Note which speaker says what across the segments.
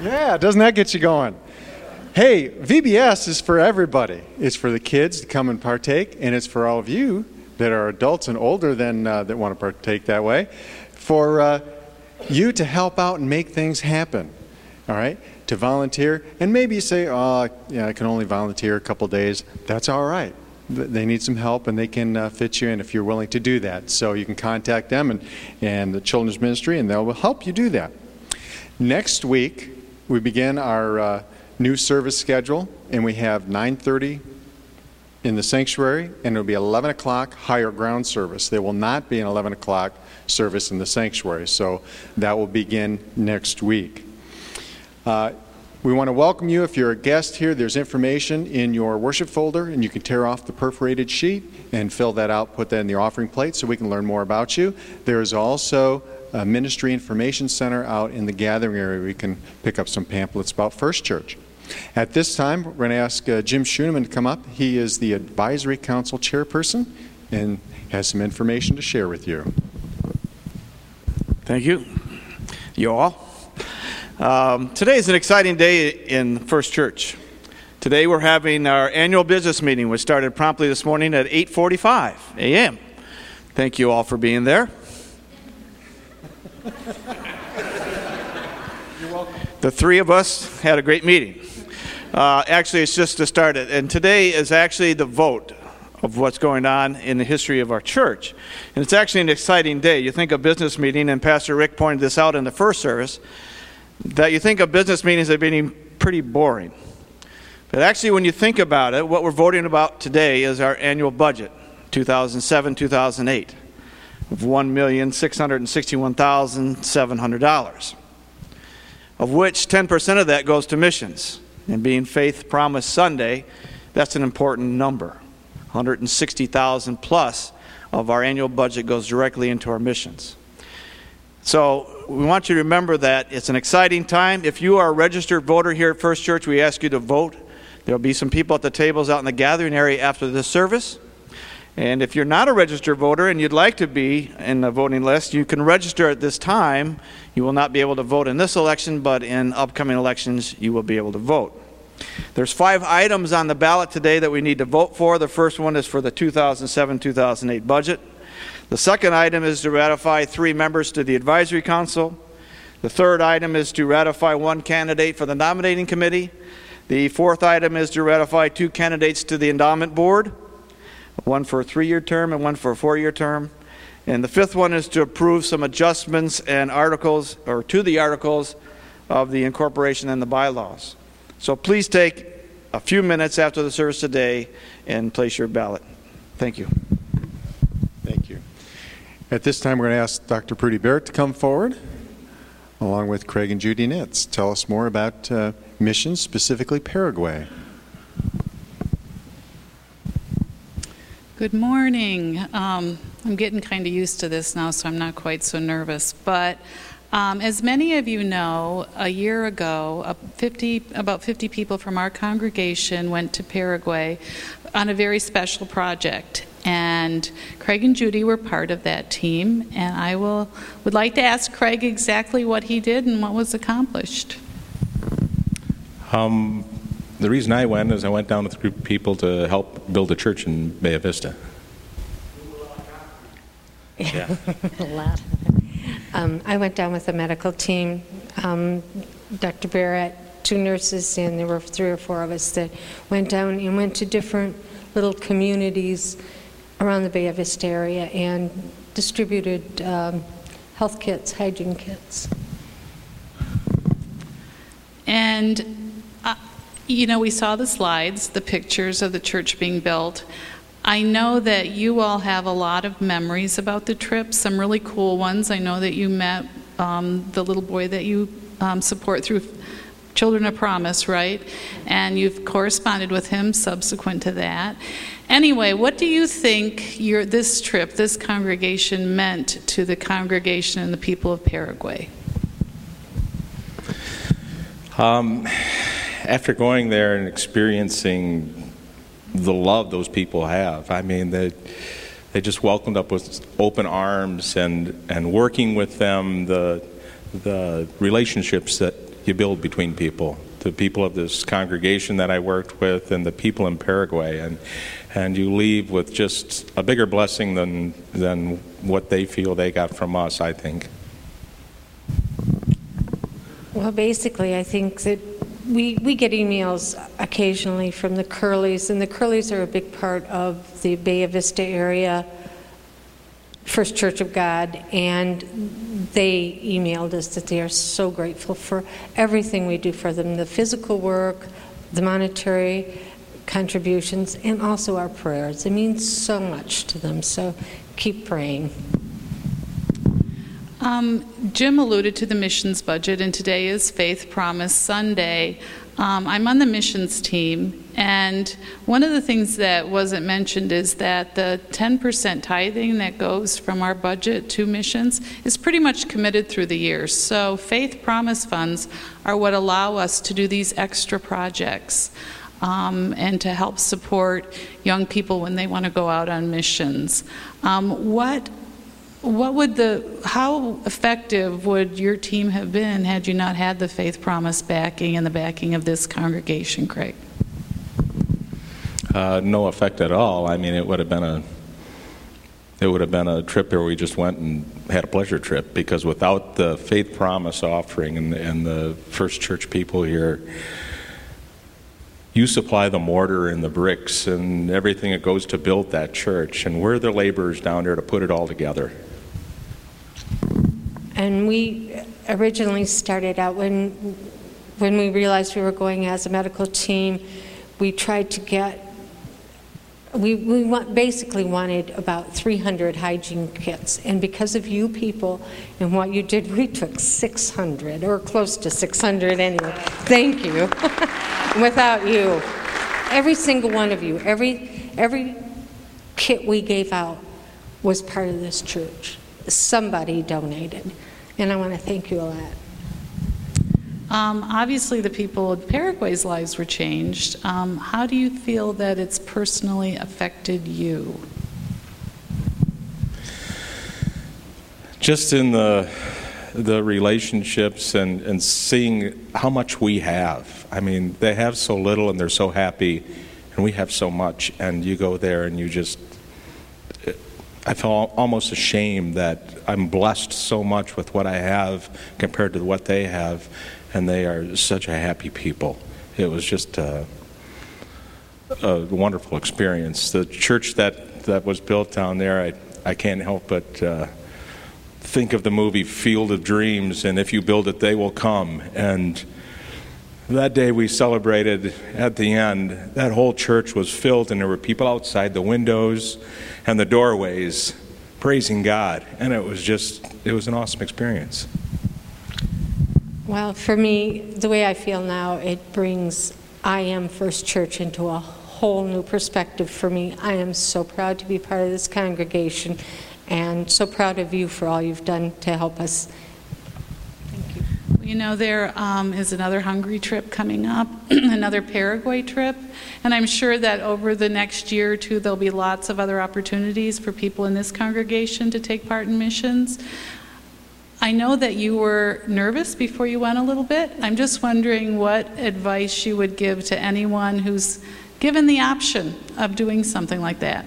Speaker 1: Yeah, doesn't that get you going? Hey, VBS is for everybody. It's for the kids to come and partake, and it's for all of you that are adults and older than uh, that want to partake that way, for uh, you to help out and make things happen. All right, to volunteer, and maybe you say, "Oh, yeah, I can only volunteer a couple days." That's all right. They need some help, and they can uh, fit you in if you're willing to do that. So you can contact them and and the children's ministry, and they'll help you do that. Next week, we begin our uh, new service schedule, and we have 9:30 in the sanctuary, and it'll be 11 o'clock higher ground service. There will not be an 11 o'clock service in the sanctuary, so that will begin next week. Uh, we want to welcome you. If you're a guest here, there's information in your worship folder, and you can tear off the perforated sheet and fill that out, put that in the offering plate so we can learn more about you. There is also a ministry information center out in the gathering area you can pick up some pamphlets about First Church. At this time, we're going to ask uh, Jim Schooneman to come up. He is the Advisory Council Chairperson and has some information to share with you.
Speaker 2: Thank you. You all. Um, today is an exciting day in First Church. Today we're having our annual business meeting, which started promptly this morning at 8:45 a.m. Thank you all for being there. The three of us had a great meeting. Uh, actually, it's just to start it. And today is actually the vote of what's going on in the history of our church. And it's actually an exciting day. You think of business meeting, and Pastor Rick pointed this out in the first service, that you think of business meetings as being pretty boring. But actually, when you think about it, what we're voting about today is our annual budget, 2007 2008, of $1,661,700, of which 10% of that goes to missions. And being Faith Promise Sunday, that's an important number. 160,000 plus of our annual budget goes directly into our missions. So we want you to remember that it's an exciting time. If you are a registered voter here at First Church, we ask you to vote. There will be some people at the tables out in the gathering area after this service. And if you're not a registered voter and you'd like to be in the voting list, you can register at this time. You will not be able to vote in this election, but in upcoming elections, you will be able to vote. There's five items on the ballot today that we need to vote for. The first one is for the 2007 2008 budget. The second item is to ratify three members to the Advisory Council. The third item is to ratify one candidate for the nominating committee. The fourth item is to ratify two candidates to the endowment board, one for a three year term and one for a four year term. And the fifth one is to approve some adjustments and articles, or to the articles of the incorporation and the bylaws. So please take a few minutes after the service today and place your ballot. Thank you.
Speaker 1: Thank you. At this time, we're going to ask Dr. Prudy Barrett to come forward, along with Craig and Judy Nitz. Tell us more about uh, missions, specifically Paraguay.
Speaker 3: Good morning. Um, I'm getting kind of used to this now, so I'm not quite so nervous. But um, as many of you know, a year ago, uh, 50, about 50 people from our congregation went to Paraguay on a very special project. And Craig and Judy were part of that team, and I will would like to ask Craig exactly what he did and what was accomplished.
Speaker 4: Um, the reason I went is I went down with a group of people to help build a church in Bay Vista.
Speaker 5: Yeah, a lot. Um, I went down with a medical team, um, Dr. Barrett, two nurses, and there were three or four of us that went down and went to different little communities around the Bay Vista area and distributed um, health kits, hygiene kits.
Speaker 3: And, you know, we saw the slides, the pictures of the church being built. I know that you all have a lot of memories about the trip, some really cool ones. I know that you met um, the little boy that you um, support through Children of Promise, right? And you've corresponded with him subsequent to that. Anyway, what do you think your, this trip, this congregation meant to the congregation and the people of Paraguay?
Speaker 4: Um, after going there and experiencing the love those people have. I mean, they, they just welcomed up with open arms and, and working with them, the, the relationships that you build between people. The people of this congregation that I worked with, and the people in Paraguay, and and you leave with just a bigger blessing than than what they feel they got from us. I think.
Speaker 5: Well, basically, I think that we, we get emails occasionally from the Curleys, and the Curleys are a big part of the Bay Vista area First Church of God, and they emailed us that they are so grateful for everything we do for them the physical work, the monetary contributions, and also our prayers. It means so much to them, so keep praying.
Speaker 3: Um, Jim alluded to the missions budget, and today is Faith Promise Sunday. Um, I'm on the missions team, and one of the things that wasn't mentioned is that the 10% tithing that goes from our budget to missions is pretty much committed through the years. So, Faith Promise funds are what allow us to do these extra projects. Um, and to help support young people when they want to go out on missions. Um, what what would the, how effective would your team have been had you not had the faith promise backing and the backing of this congregation, Craig?
Speaker 4: Uh, no effect at all. I mean, it would have been a, it would have been a trip where we just went and had a pleasure trip because without the faith promise offering and, and the First Church people here, you supply the mortar and the bricks and everything that goes to build that church, and we're the laborers down there to put it all together.
Speaker 5: And we originally started out when, when we realized we were going as a medical team, we tried to get we, we want, basically wanted about 300 hygiene kits. And because of you people and what you did, we took 600 or close to 600 anyway. Thank you. Without you, every single one of you, every, every kit we gave out was part of this church. Somebody donated. And I want to thank you a lot.
Speaker 3: Um, obviously, the people in Paraguay's lives were changed. Um, how do you feel that it's personally affected you?
Speaker 4: Just in the the relationships and, and seeing how much we have. I mean, they have so little and they're so happy, and we have so much. And you go there and you just I feel almost ashamed that I'm blessed so much with what I have compared to what they have, and they are such a happy people. It was just a, a wonderful experience. The church that, that was built down there, I, I can't help but uh, think of the movie Field of Dreams, and if you build it, they will come. And that day we celebrated at the end, that whole church was filled, and there were people outside the windows and the doorways praising God. And it was just, it was an awesome experience.
Speaker 5: Well, for me, the way I feel now, it brings I Am First Church into a whole new perspective for me. I am so proud to be part of this congregation and so proud of you for all you've done to help us
Speaker 3: you know, there um, is another Hungary trip coming up, another Paraguay trip, and I'm sure that over the next year or two, there'll be lots of other opportunities for people in this congregation to take part in missions. I know that you were nervous before you went a little bit. I'm just wondering what advice you would give to anyone who's given the option of doing something like that.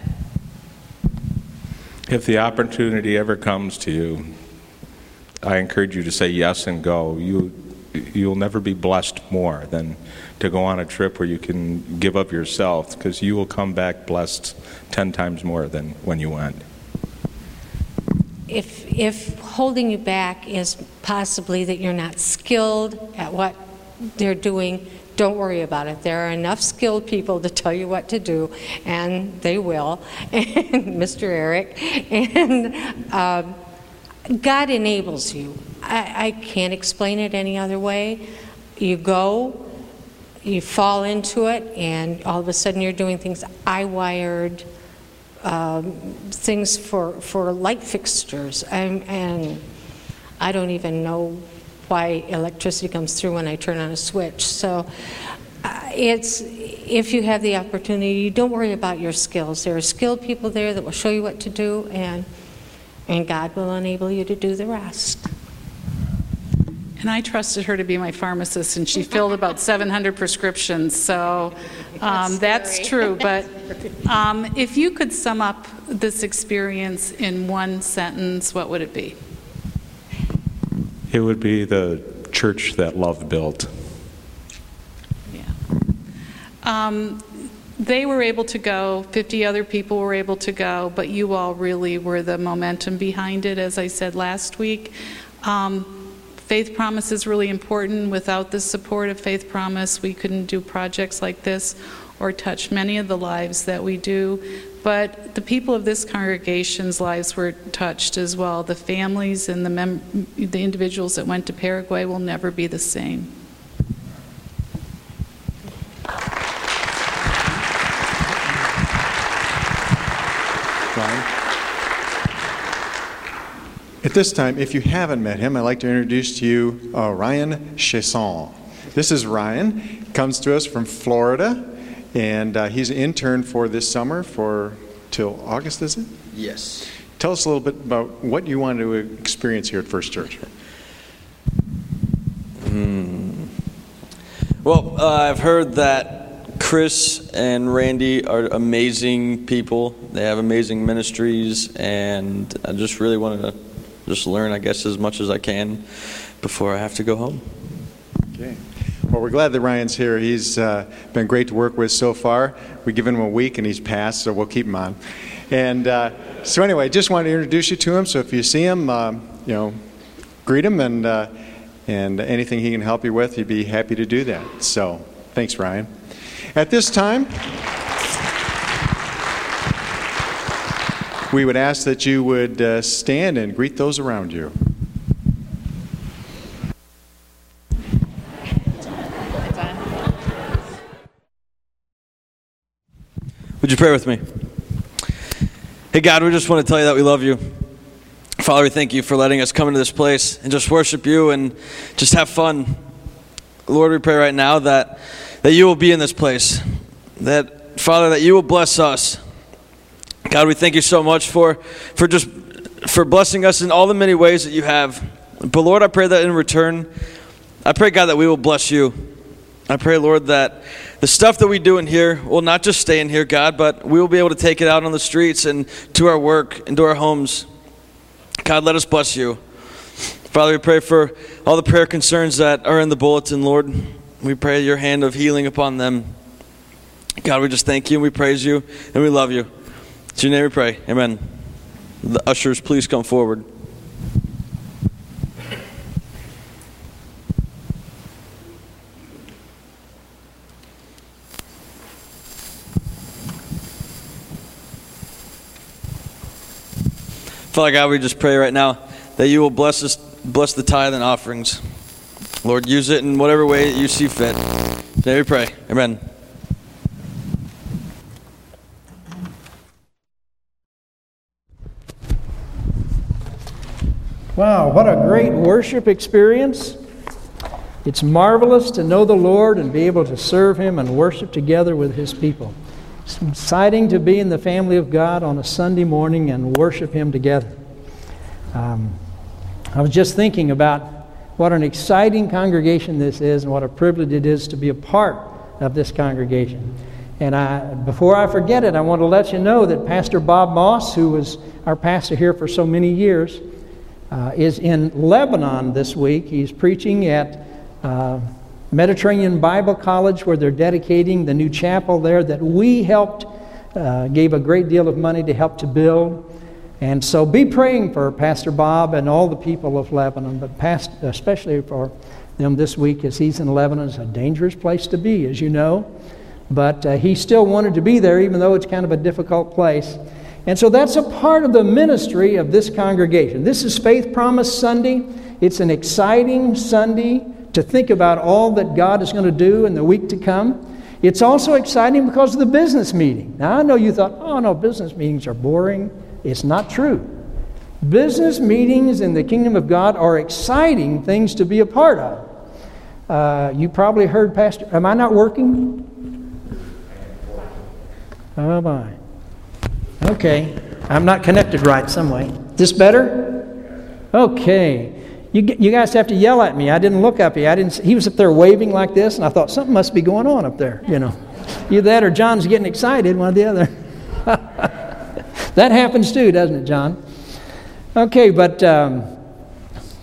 Speaker 4: If the opportunity ever comes to you, I encourage you to say yes and go. You, you'll never be blessed more than to go on a trip where you can give up yourself because you will come back blessed 10 times more than when you went.
Speaker 5: If, if holding you back is possibly that you're not skilled at what they're doing, don't worry about it. There are enough skilled people to tell you what to do, and they will. And Mr. Eric, and um, God enables you. I, I can't explain it any other way. You go, you fall into it, and all of a sudden you're doing things. I wired um, things for, for light fixtures, and, and I don't even know why electricity comes through when I turn on a switch. So uh, it's if you have the opportunity, you don't worry about your skills. There are skilled people there that will show you what to do, and and God will enable you to do the rest.
Speaker 3: And I trusted her to be my pharmacist, and she filled about 700 prescriptions. So um, that's true. But um, if you could sum up this experience in one sentence, what would it be?
Speaker 4: It would be the church that love built.
Speaker 3: Yeah. Um, they were able to go, 50 other people were able to go, but you all really were the momentum behind it, as I said last week. Um, Faith Promise is really important. Without the support of Faith Promise, we couldn't do projects like this or touch many of the lives that we do. But the people of this congregation's lives were touched as well. The families and the, the individuals that went to Paraguay will never be the same.
Speaker 1: At this time, if you haven't met him, I'd like to introduce to you uh, Ryan Chesson. This is Ryan, He comes to us from Florida, and uh, he's an intern for this summer for till August, is it?
Speaker 6: Yes.
Speaker 1: Tell us a little bit about what you wanted to experience here at First Church.
Speaker 6: Hmm. Well, uh, I've heard that Chris and Randy are amazing people. They have amazing ministries, and I just really wanted to just learn, I guess, as much as I can before I have to go home.
Speaker 1: Okay. Well, we're glad that Ryan's here. He's uh, been great to work with so far. We've given him a week and he's passed, so we'll keep him on. And uh, so, anyway, just wanted to introduce you to him. So, if you see him, um, you know, greet him and uh, and anything he can help you with, he'd be happy to do that. So, thanks, Ryan. At this time, we would ask that you would uh, stand and greet those around you.
Speaker 6: Would you pray with me? Hey, God, we just want to tell you that we love you. Father, we thank you for letting us come into this place and just worship you and just have fun. Lord, we pray right now that, that you will be in this place. That, Father, that you will bless us. God, we thank you so much for, for just for blessing us in all the many ways that you have. But Lord, I pray that in return, I pray, God, that we will bless you. I pray, Lord, that the stuff that we do in here will not just stay in here, God, but we will be able to take it out on the streets and to our work and to our homes. God, let us bless you. Father, we pray for all the prayer concerns that are in the bulletin, Lord. We pray your hand of healing upon them. God, we just thank you and we praise you and we love you. In your name we pray. Amen. The ushers, please come forward. Father God, we just pray right now that you will bless us, bless the tithe and offerings. Lord, use it in whatever way you see fit. Today we pray. Amen.
Speaker 7: Wow, what a great worship experience. It's marvelous to know the Lord and be able to serve Him and worship together with His people. It's exciting to be in the family of God on a Sunday morning and worship Him together. Um, I was just thinking about what an exciting congregation this is and what a privilege it is to be a part of this congregation. And I, before I forget it, I want to let you know that Pastor Bob Moss, who was our pastor here for so many years, is in Lebanon this week. He's preaching at uh, Mediterranean Bible College, where they're dedicating the new chapel there that we helped, uh, gave a great deal of money to help to build. And so be praying for Pastor Bob and all the people of Lebanon, but past, especially for them this week as he's in Lebanon. It's a dangerous place to be, as you know. But uh, he still wanted to be there, even though it's kind of a difficult place. And so that's a part of the ministry of this congregation. This is Faith Promise Sunday. It's an exciting Sunday to think about all that God is going to do in the week to come. It's also exciting because of the business meeting. Now, I know you thought, oh no, business meetings are boring. It's not true. Business meetings in the kingdom of God are exciting things to be a part of. Uh, you probably heard Pastor, am I not working? Oh my. Okay. I'm not connected right some way. This better? Okay. you, you guys have to yell at me. I didn't look up here. I didn't. He was up there waving like this, and I thought something must be going on up there. You know, either that or John's getting excited, one or the other. that happens too, doesn't it, John? Okay, but um,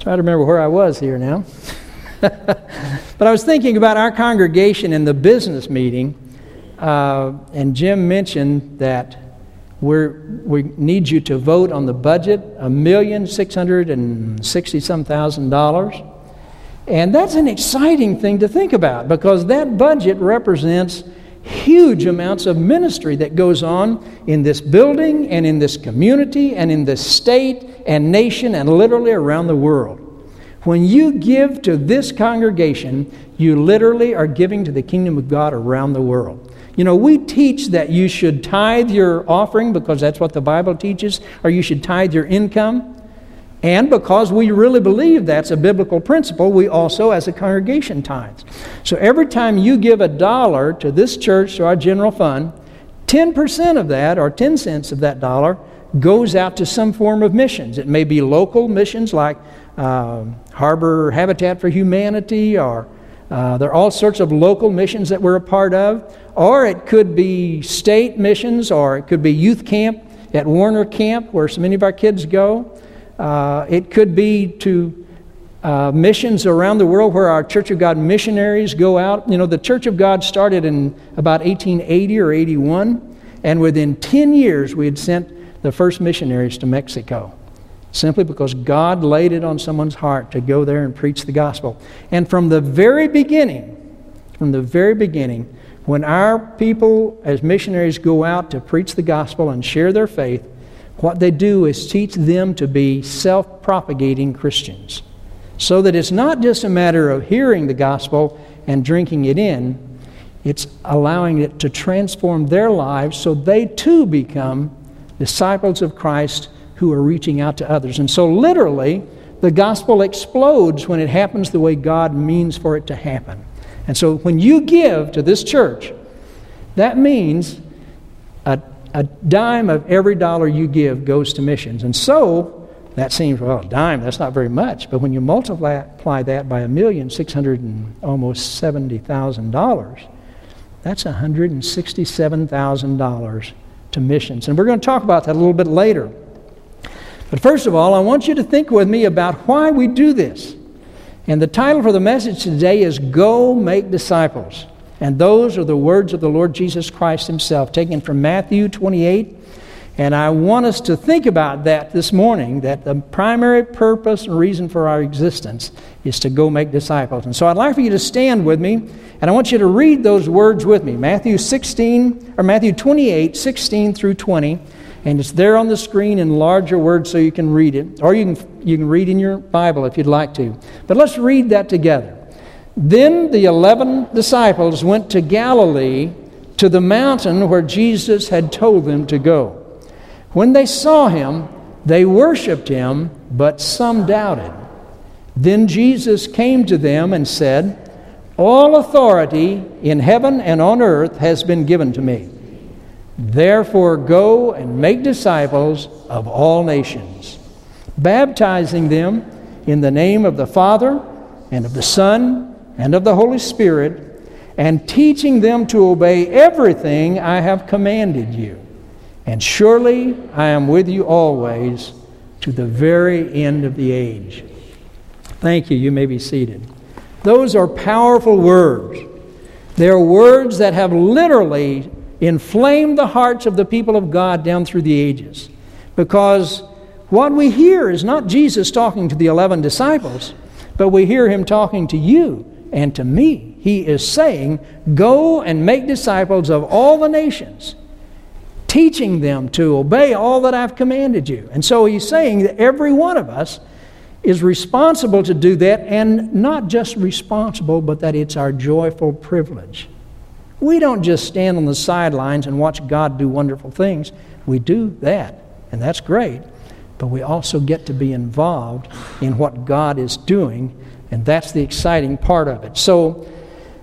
Speaker 7: try to remember where I was here now. but I was thinking about our congregation in the business meeting, uh, and Jim mentioned that we're, we need you to vote on the budget, a million six hundred and sixty some thousand dollars. And that's an exciting thing to think about because that budget represents huge amounts of ministry that goes on in this building and in this community and in this state and nation and literally around the world. When you give to this congregation, you literally are giving to the kingdom of God around the world. You know, we teach that you should tithe your offering because that's what the Bible teaches, or you should tithe your income. And because we really believe that's a biblical principle, we also, as a congregation, tithe. So every time you give a dollar to this church, to our general fund, 10% of that, or 10 cents of that dollar, goes out to some form of missions. It may be local missions like uh, Harbor Habitat for Humanity, or uh, there are all sorts of local missions that we're a part of. Or it could be state missions, or it could be youth camp at Warner Camp, where so many of our kids go. Uh, it could be to uh, missions around the world where our Church of God missionaries go out. You know, the Church of God started in about 1880 or 81, and within 10 years we had sent the first missionaries to Mexico simply because God laid it on someone's heart to go there and preach the gospel. And from the very beginning, from the very beginning, when our people as missionaries go out to preach the gospel and share their faith, what they do is teach them to be self propagating Christians. So that it's not just a matter of hearing the gospel and drinking it in, it's allowing it to transform their lives so they too become disciples of Christ who are reaching out to others. And so, literally, the gospel explodes when it happens the way God means for it to happen. And so when you give to this church, that means a, a dime of every dollar you give goes to missions. And so that seems, well, a dime, that's not very much. But when you multiply that by a million six hundred and almost seventy thousand dollars, that's $167,000 to missions. And we're going to talk about that a little bit later. But first of all, I want you to think with me about why we do this. And the title for the message today is Go Make Disciples. And those are the words of the Lord Jesus Christ Himself, taken from Matthew 28. And I want us to think about that this morning that the primary purpose and reason for our existence is to go make disciples. And so I'd like for you to stand with me, and I want you to read those words with me Matthew 16, or Matthew 28, 16 through 20 and it's there on the screen in larger words so you can read it. Or you can, you can read in your Bible if you'd like to. But let's read that together. Then the eleven disciples went to Galilee to the mountain where Jesus had told them to go. When they saw him, they worshiped him, but some doubted. Then Jesus came to them and said, All authority in heaven and on earth has been given to me. Therefore, go and make disciples of all nations, baptizing them in the name of the Father, and of the Son, and of the Holy Spirit, and teaching them to obey everything I have commanded you. And surely I am with you always to the very end of the age. Thank you. You may be seated. Those are powerful words. They are words that have literally inflamed the hearts of the people of God down through the ages. Because what we hear is not Jesus talking to the 11 disciples, but we hear him talking to you and to me. He is saying, Go and make disciples of all the nations, teaching them to obey all that I've commanded you. And so he's saying that every one of us is responsible to do that, and not just responsible, but that it's our joyful privilege. We don't just stand on the sidelines and watch God do wonderful things. We do that, and that's great. But we also get to be involved in what God is doing, and that's the exciting part of it. So,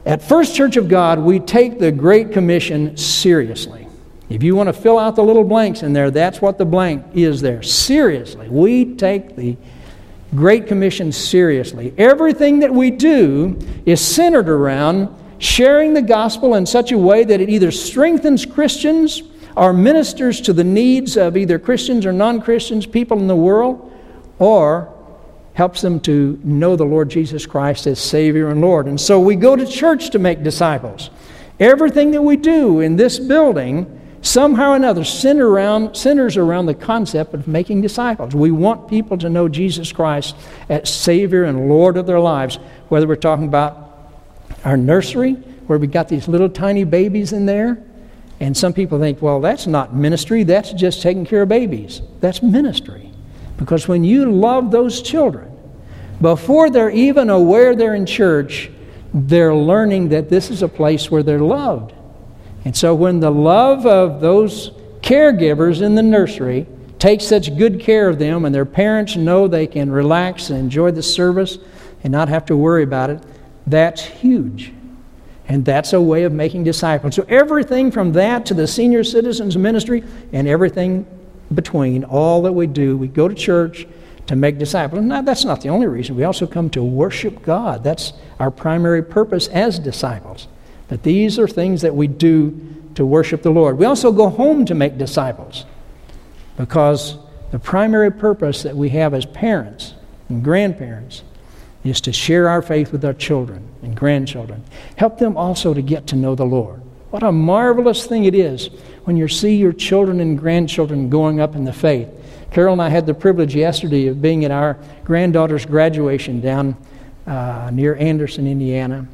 Speaker 7: at First Church of God, we take the Great Commission seriously. If you want to fill out the little blanks in there, that's what the blank is there. Seriously, we take the Great Commission seriously. Everything that we do is centered around sharing the gospel in such a way that it either strengthens Christians or ministers to the needs of either Christians or non Christians, people in the world, or helps them to know the Lord Jesus Christ as Savior and Lord. And so we go to church to make disciples. Everything that we do in this building somehow or another center around, centers around the concept of making disciples. We want people to know Jesus Christ as Savior and Lord of their lives, whether we're talking about our nursery, where we got these little tiny babies in there. And some people think, well, that's not ministry, that's just taking care of babies. That's ministry. Because when you love those children, before they're even aware they're in church, they're learning that this is a place where they're loved. And so when the love of those caregivers in the nursery takes such good care of them and their parents know they can relax and enjoy the service and not have to worry about it, that's huge. And that's a way of making disciples. So everything from that to the senior citizens ministry and everything between, all that we do, we go to church to make disciples. Now, that's not the only reason. We also come to worship God. That's our primary purpose as disciples. But these are things that we do to worship the Lord. We also go home to make disciples because the primary purpose that we have as parents and grandparents is to share our faith with our children and grandchildren. Help them also to get to know the Lord. What a marvelous thing it is when you see your children and grandchildren going up in the faith. Carol and I had the privilege yesterday of being at our granddaughter's graduation down uh, near Anderson, Indiana.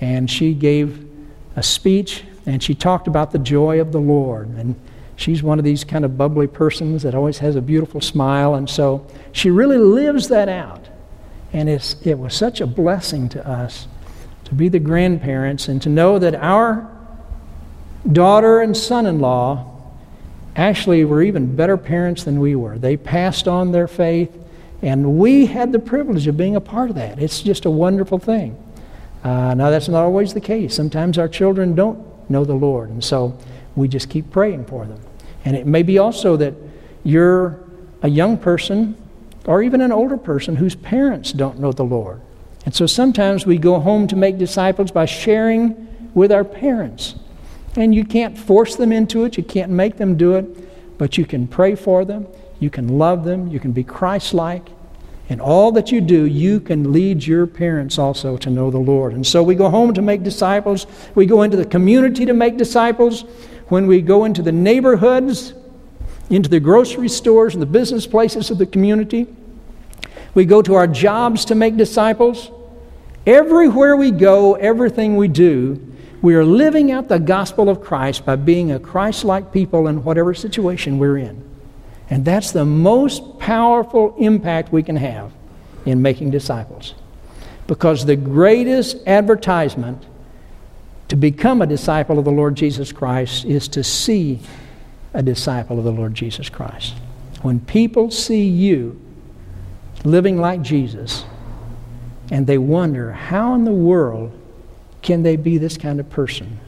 Speaker 7: And she gave a speech and she talked about the joy of the Lord. And she's one of these kind of bubbly persons that always has a beautiful smile. And so she really lives that out. And it's, it was such a blessing to us to be the grandparents and to know that our daughter and son in law actually were even better parents than we were. They passed on their faith, and we had the privilege of being a part of that. It's just a wonderful thing. Uh, now, that's not always the case. Sometimes our children don't know the Lord, and so we just keep praying for them. And it may be also that you're a young person or even an older person whose parents don't know the Lord. And so sometimes we go home to make disciples by sharing with our parents. And you can't force them into it, you can't make them do it, but you can pray for them, you can love them, you can be Christ like, in all that you do, you can lead your parents also to know the Lord. And so we go home to make disciples. We go into the community to make disciples. When we go into the neighborhoods, into the grocery stores and the business places of the community, we go to our jobs to make disciples. Everywhere we go, everything we do, we are living out the gospel of Christ by being a Christ like people in whatever situation we're in. And that's the most powerful impact we can have in making disciples. Because the greatest advertisement to become a disciple of the Lord Jesus Christ is to see a disciple of the Lord Jesus Christ. When people see you living like Jesus, and they wonder, how in the world can they be this kind of person?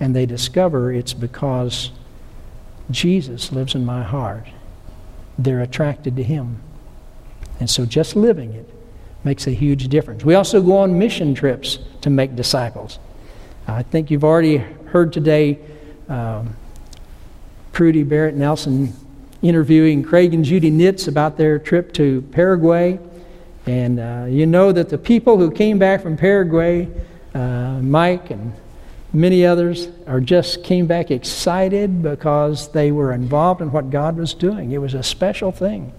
Speaker 7: And they discover it's because Jesus lives in my heart they're attracted to Him. And so just living it makes a huge difference. We also go on mission trips to make disciples. I think you've already heard today um, Prudy Barrett Nelson interviewing Craig and Judy Nitz about their trip to Paraguay. And uh, you know that the people who came back from Paraguay, uh, Mike and Many others are just came back excited because they were involved in what God was doing. It was a special thing.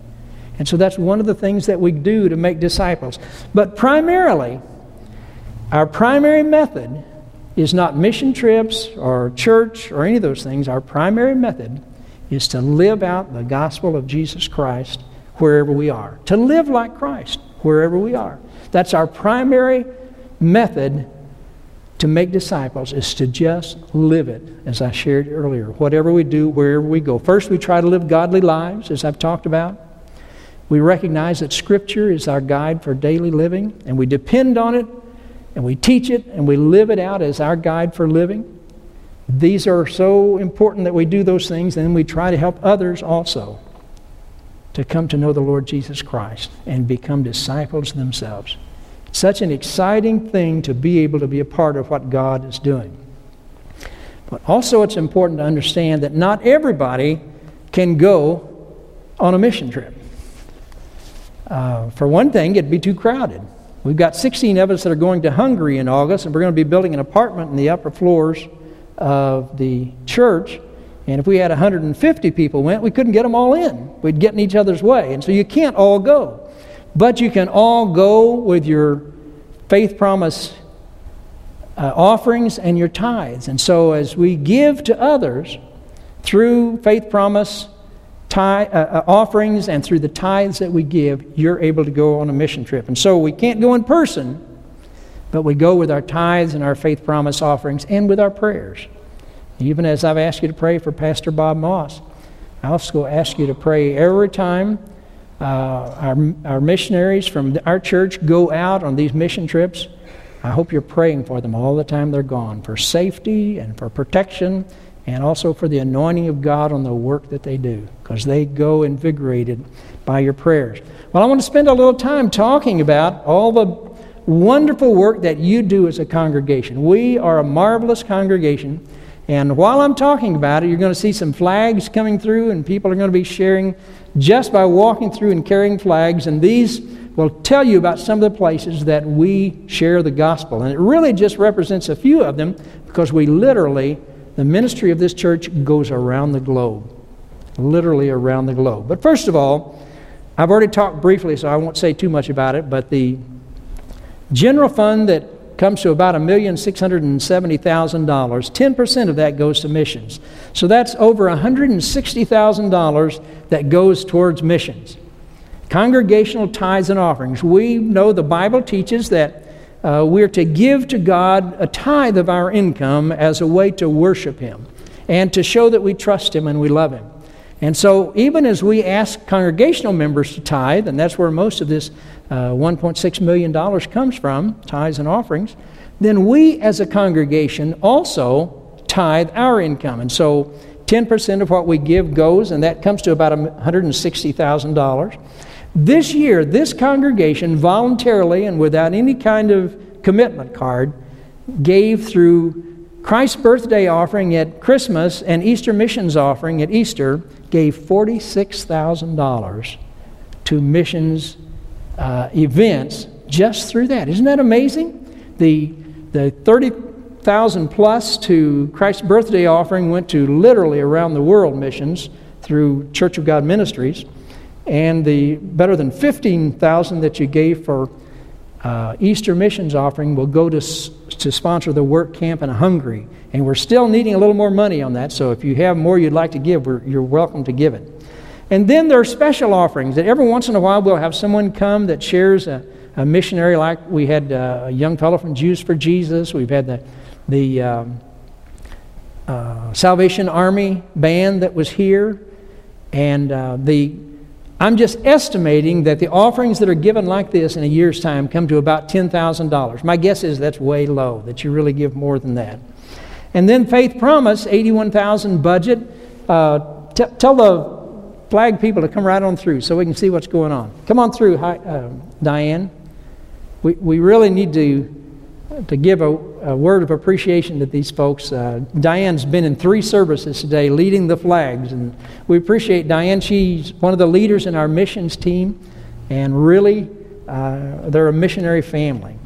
Speaker 7: And so that's one of the things that we do to make disciples. But primarily, our primary method is not mission trips or church or any of those things. Our primary method is to live out the gospel of Jesus Christ wherever we are, to live like Christ wherever we are. That's our primary method to make disciples is to just live it, as I shared earlier. Whatever we do, wherever we go. First, we try to live godly lives, as I've talked about. We recognize that Scripture is our guide for daily living, and we depend on it, and we teach it, and we live it out as our guide for living. These are so important that we do those things, and we try to help others also. to come to know the Lord Jesus Christ and become disciples themselves. Such an exciting thing to be able to be a part of what God is doing. But also, it's important to understand that not everybody can go on a mission trip. Uh, for one thing, it'd be too crowded. We've got 16 of us that are going to Hungary in August, and we're going to be building an apartment in the upper floors of the church. And if we had 150 people went, we couldn't get them all in. We'd get in each other's way. And so you can't all go. But you can all go with your faith promise uh, offerings and your tithes. And so as we give to others through faith promise tithe, uh, uh, offerings and through the tithes that we give, you're able to go on a mission trip. And so we can't go in person, but we go with our tithes and our faith promise offerings and with our prayers. Even as I've asked you to pray for Pastor Bob Moss, I also ask you to pray every time uh, our, our missionaries from our church go out on these mission trips. I hope you're praying for them all the time they're gone for safety and for protection and also for the anointing of God on the work that they do because they go invigorated by your prayers. Well, I want to spend a little time talking about all the wonderful work that you do as a congregation. We are a marvelous congregation. And while I'm talking about it, you're going to see some flags coming through, and people are going to be sharing just by walking through and carrying flags. And these will tell you about some of the places that we share the gospel. And it really just represents a few of them because we literally, the ministry of this church goes around the globe. Literally around the globe. But first of all, I've already talked briefly, so I won't say too much about it, but the general fund that comes to about $1,670,000. 10% of that goes to missions. So that's over $160,000 that goes towards missions. Congregational tithes and offerings. We know the Bible teaches that uh, we're to give to God a tithe of our income as a way to worship Him and to show that we trust Him and we love Him. And so, even as we ask congregational members to tithe, and that's where most of this uh, $1.6 million comes from, tithes and offerings, then we as a congregation also tithe our income. And so, 10% of what we give goes, and that comes to about $160,000. This year, this congregation voluntarily and without any kind of commitment card gave through Christ's birthday offering at Christmas and Easter missions offering at Easter, gave $46,000 to missions uh, events just through that. Isn't that amazing? The, the 30,000 plus to Christ's birthday offering went to literally around the world missions through Church of God Ministries and the better than 15,000 that you gave for uh, Easter missions offering will go to, to sponsor the work camp in Hungary. And we're still needing a little more money on that, so if you have more you'd like to give, you're welcome to give it. And then there are special offerings that every once in a while we'll have someone come that shares a, a missionary, like we had uh, a young fellow from Jews for Jesus. We've had the, the um, uh, Salvation Army band that was here. And uh, the I'm just estimating that the offerings that are given like this in a year's time come to about $10,000. My guess is that's way low, that you really give more than that. And then Faith Promise, 81,000 budget. Uh, t- tell the flag people to come right on through so we can see what's going on. Come on through, Hi, uh, Diane. We, we really need to to give a, a, word of appreciation to these folks. Uh, Diane's been in three services today leading the flags, and we appreciate Diane. She's one of the leaders in our missions team, and really, uh, they're a missionary family.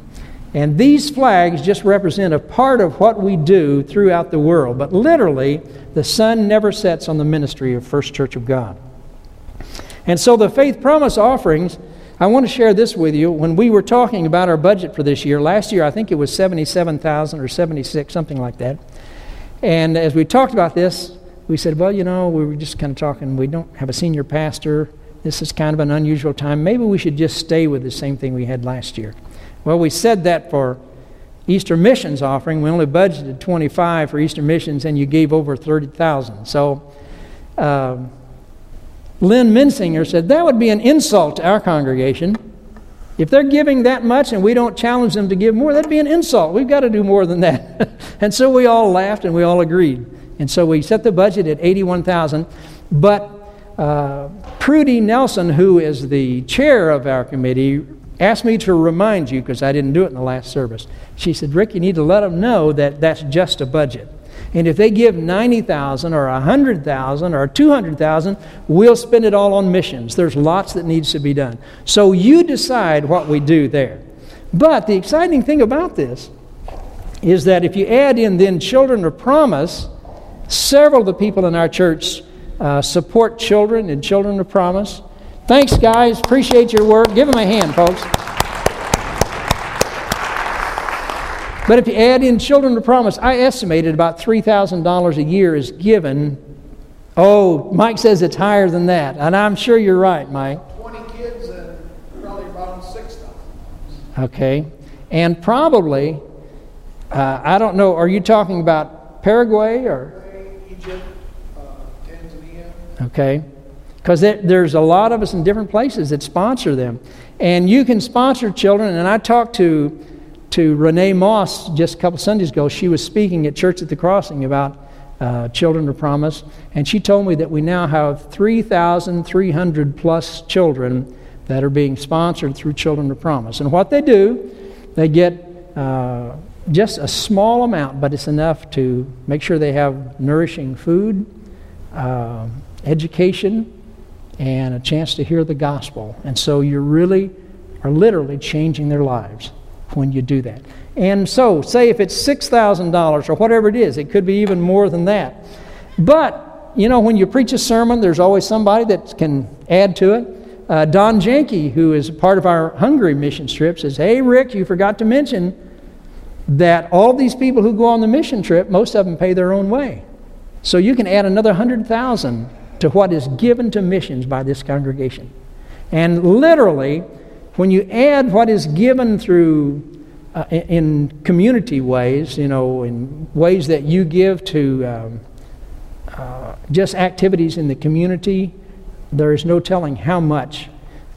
Speaker 7: And these flags just represent a part of what we do throughout the world, but literally, the sun never sets on the ministry of First Church of God. And so the faith promise offerings I want to share this with you. When we were talking about our budget for this year, last year I think it was 77,000 or 76, something like that. And as we talked about this, we said, well, you know, we were just kind of talking, we don't have a senior pastor. This is kind of an unusual time. Maybe we should just stay with the same thing we had last year. Well, we said that for Easter missions offering. We only budgeted 25 for Easter missions, and you gave over 30,000. So, um, Lynn Minsinger said, That would be an insult to our congregation. If they're giving that much and we don't challenge them to give more, that'd be an insult. We've got to do more than that. and so we all laughed and we all agreed. And so we set the budget at 81,000. But uh, Prudy Nelson, who is the chair of our committee, asked me to remind you because I didn't do it in the last service. She said, Rick, you need to let them know that that's just a budget. And if they give 90,000 or 100,000 or 200,000, we'll spend it all on missions. There's lots that needs to be done. So you decide what we do there. But the exciting thing about this is that if you add in then children of promise, several of the people in our church uh, support children and children of promise. Thanks, guys. Appreciate your work. Give them a hand, folks. But if you add in children of promise, I estimated about $3,000 a year is given. Oh, Mike says it's higher than that. And I'm sure you're right, Mike.
Speaker 8: 20 kids and probably around 6,000.
Speaker 7: Okay. And probably, uh, I don't know, are you talking about Paraguay or?
Speaker 8: Egypt, uh, Tanzania.
Speaker 7: Okay. Because there's a lot of us in different places that sponsor them. And you can sponsor children. And I talked to to Renee Moss just a couple Sundays ago. She was speaking at Church at the Crossing about uh, Children of Promise, and she told me that we now have 3,300 plus children that are being sponsored through Children of Promise. And what they do, they get uh, just a small amount, but it's enough to make sure they have nourishing food, uh, education, and a chance to hear the gospel. And so you really are literally changing their lives when you do that. And so, say if it's $6,000 or whatever it is, it could be even more than that. But, you know, when you preach a sermon, there's always somebody that can add to it. Uh, Don Janke, who is part of our Hungary mission trip, says, Hey, Rick, you forgot to mention that all these people who go on the mission trip, most of them pay their own way. So you can add another 100,000 to what is given to missions by this congregation. And literally, when you add what is given through uh, in community ways, you know, in ways that you give to um, uh, just activities in the community, there is no telling how much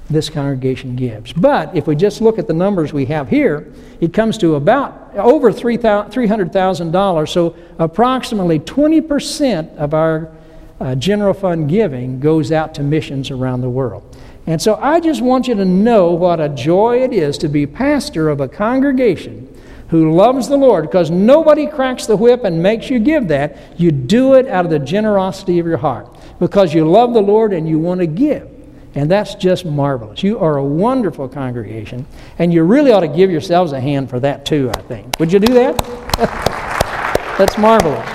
Speaker 7: this congregation gives. But if we just look at the numbers we have here, it comes to about over $300,000. So approximately 20% of our uh, general fund giving goes out to missions around the world. And so I just want you to know what a joy it is to be pastor of a congregation who loves the Lord because nobody cracks the whip and makes you give that. You do it out of the generosity of your heart because you love the Lord and you want to give. And that's just marvelous. You are a wonderful congregation, and you really ought to give yourselves a hand for that too, I think. Would you do that? that's marvelous.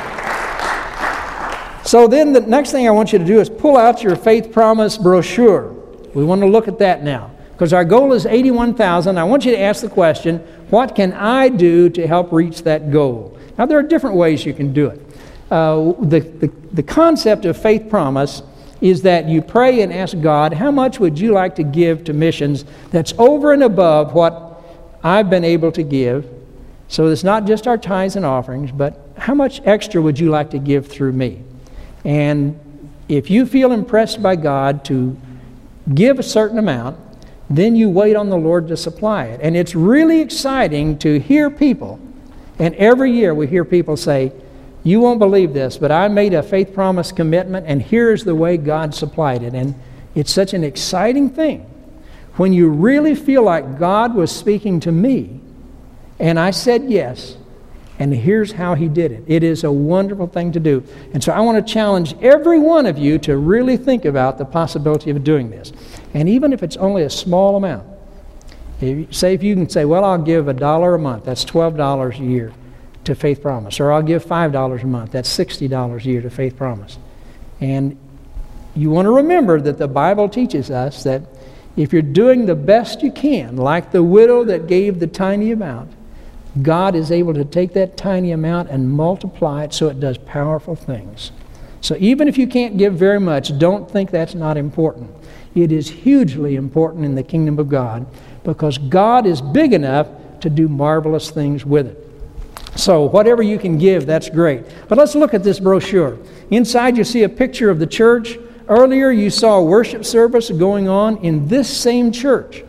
Speaker 7: So then the next thing I want you to do is pull out your faith promise brochure. We want to look at that now. Because our goal is 81,000. I want you to ask the question what can I do to help reach that goal? Now, there are different ways you can do it. Uh, the, the, the concept of faith promise is that you pray and ask God, how much would you like to give to missions that's over and above what I've been able to give? So it's not just our tithes and offerings, but how much extra would you like to give through me? And if you feel impressed by God to give a certain amount, then you wait on the Lord to supply it. And it's really exciting to hear people, and every year we hear people say, You won't believe this, but I made a faith promise commitment, and here's the way God supplied it. And it's such an exciting thing when you really feel like God was speaking to me, and I said yes, and here's how he did it. It is a wonderful thing to do. And so I want to challenge every one of you to really think about the possibility of doing this. And even if it's only a small amount, if, say if you can say, well, I'll give a dollar a month, that's $12 a year to Faith Promise. Or I'll give $5 a month, that's $60 a year to Faith Promise. And you want to remember that the Bible teaches us that if you're doing the best you can, like the widow that gave the tiny amount, God is able to take that tiny amount and multiply it so it does powerful things. So even if you can't give very much, don't think that's not important. It is hugely important in the kingdom of God because God is big enough to do marvelous things with it. So, whatever you can give, that's great. But let's look at this brochure. Inside, you see a picture of the church. Earlier, you saw a worship service going on in this same church.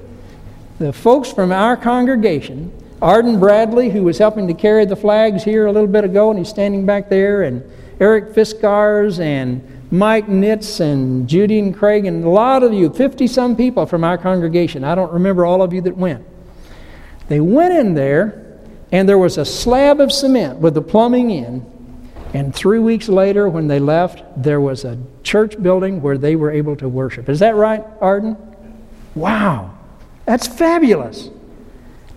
Speaker 7: The folks from our congregation Arden Bradley, who was helping to carry the flags here a little bit ago, and he's standing back there, and Eric Fiskars and Mike Nitz and Judy and Craig and a lot of you, 50 some people from our congregation. I don't remember all of you that went. They went in there, and there was a slab of cement with the plumbing in. And three weeks later, when they left, there was a church building where they were able to worship. Is that right, Arden? Wow, that's fabulous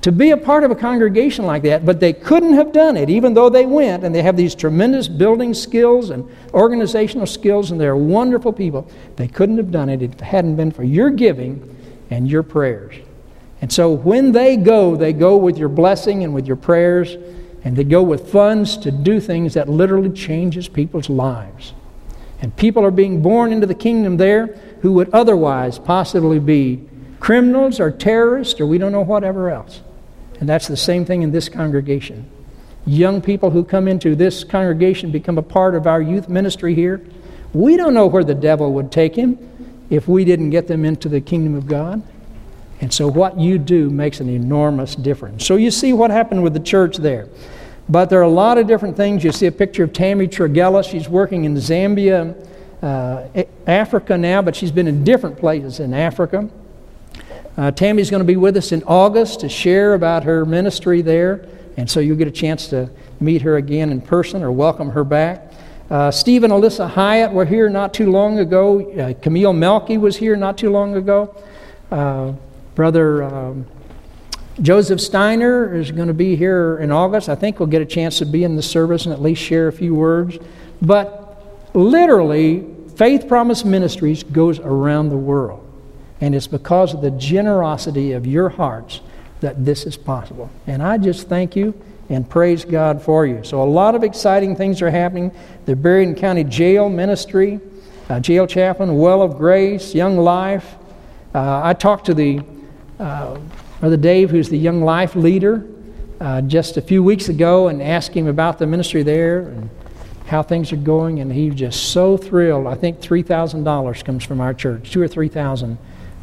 Speaker 7: to be a part of a congregation like that, but they couldn't have done it, even though they went and they have these tremendous building skills and organizational skills, and they're wonderful people. They couldn't have done it if it hadn't been for your giving and your prayers. And so when they go, they go with your blessing and with your prayers, and they go with funds to do things that literally changes people's lives. And people are being born into the kingdom there who would otherwise possibly be criminals or terrorists or we don't know whatever else. And that's the same thing in this congregation. Young people who come into this congregation become a part of our youth ministry here. We don't know where the devil would take him if we didn't get them into the kingdom of God. And so what you do makes an enormous difference. So you see what happened with the church there. But there are a lot of different things. You see a picture of Tammy Tragella. She's working in Zambia, uh, Africa now, but she's been in different places in Africa. Uh, Tammy's going to be with us in August to share about her ministry there, and so you'll get a chance to meet her again in person or welcome her back. Uh, Steve and Alyssa Hyatt were here not too long ago. Uh, Camille Melky was here not too long ago. Uh, Brother um, Joseph Steiner is going to be here in August. I think we'll get a chance to be in the service and at least share a few words. But literally, Faith Promise Ministries goes around the world. And it's because of the generosity of your hearts that this is possible. And I just thank you and praise God for you. So, a lot of exciting things are happening. The Berrien County Jail Ministry, uh, Jail Chaplain, Well of Grace, Young Life. Uh, I talked to the uh, Brother Dave, who's the Young Life leader, uh, just a few weeks ago and asked him about the ministry there and how things are going. And he's just so thrilled. I think $3,000 comes from our church, two or 3000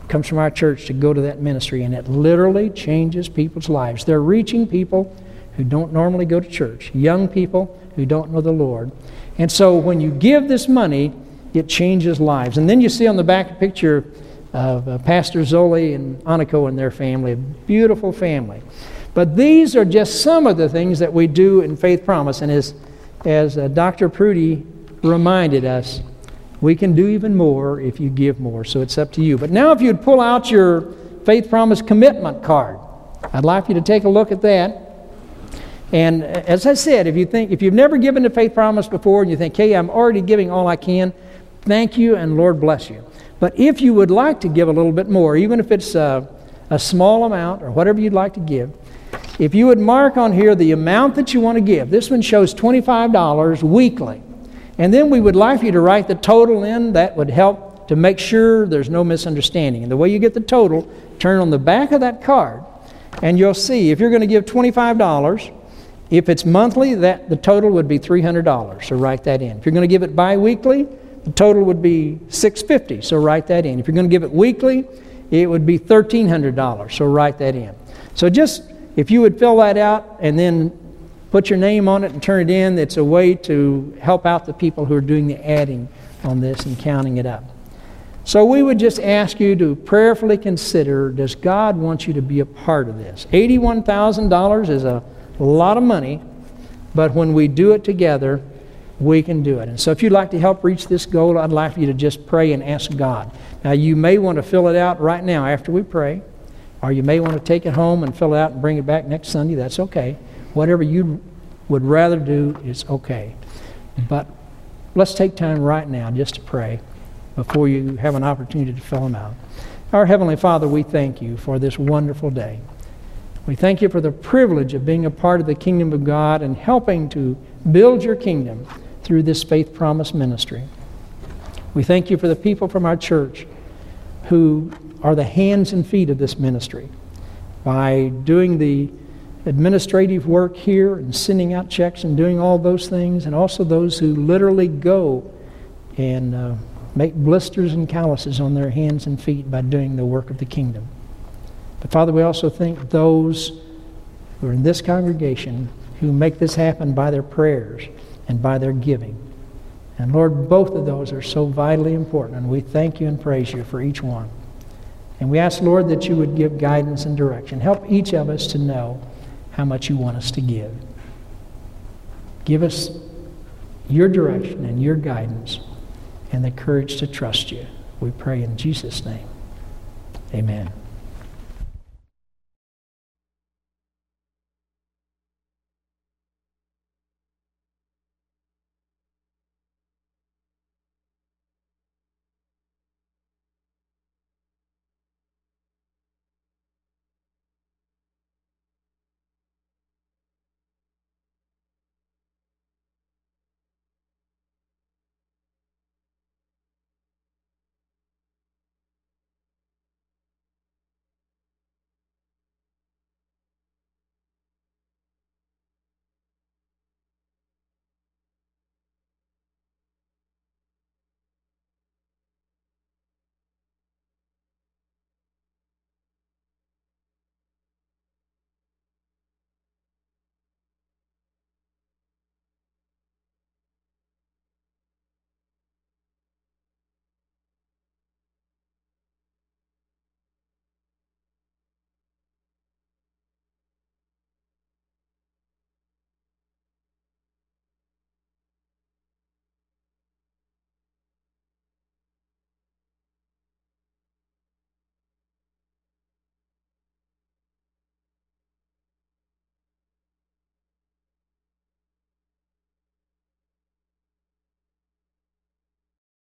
Speaker 7: comes from our church to go to that ministry, and it literally changes people's lives. They're reaching people who don't normally go to church, young people who don't know the Lord. And so when you give this money, it changes lives. And then you see on the back a picture of uh, Pastor Zoli and Aniko and their family, a beautiful family. But these are just some of the things that we do in Faith Promise. And as, as uh, Dr. Prudy reminded us, we can do even more if you give more, so it's up to you. But now, if you'd pull out your faith promise commitment card, I'd like you to take a look at that. And as I said, if you think if you've never given to faith promise before and you think, "Hey, I'm already giving all I can," thank you and Lord bless you. But if you would like to give a little bit more, even if it's a, a small amount or whatever you'd like to give, if you would mark on here the amount that you want to give, this one shows $25 weekly. And then we would like for you to write the total in. That would help to make sure there's no misunderstanding. And the way you get the total, turn on the back of that card, and you'll see if you're going to give $25, if it's monthly, that the total would be $300. So write that in. If you're going to give it biweekly, the total would be 650. So write that in. If you're going to give it weekly, it would be $1,300. So write that in. So just if you would fill that out and then put your name on it and turn it in. It's a way to help out the people who are doing the adding on this and counting it up. So we would just ask you to prayerfully consider does God want you to be a part of this? $81,000 is a lot of money, but when we do it together, we can do it. And so if you'd like to help reach this goal, I'd like for you to just pray and ask God. Now, you may want to fill it out right now after we pray, or you may want to take it home and fill it out and bring it back next Sunday. That's okay. Whatever you would rather do is okay. But let's take time right now just to pray before you have an opportunity to fill them out. Our Heavenly Father, we thank you for this wonderful day. We thank you for the privilege of being a part of the kingdom of God and helping to build your kingdom through this faith promise ministry. We thank you for the people from our church who are the hands and feet of this ministry by doing the administrative work here and sending out checks and doing all those things, and also those who literally go and uh, make blisters and calluses on their hands and feet by doing the work of the kingdom. But Father, we also thank those who are in this congregation who make this happen by their prayers and by their giving. And Lord, both of those are so vitally important, and we thank you and praise you for each one. And we ask, Lord, that you would give guidance and direction. Help each of us to know how much you want us to give. Give us your direction and your guidance and the courage to trust you. We pray in Jesus' name. Amen.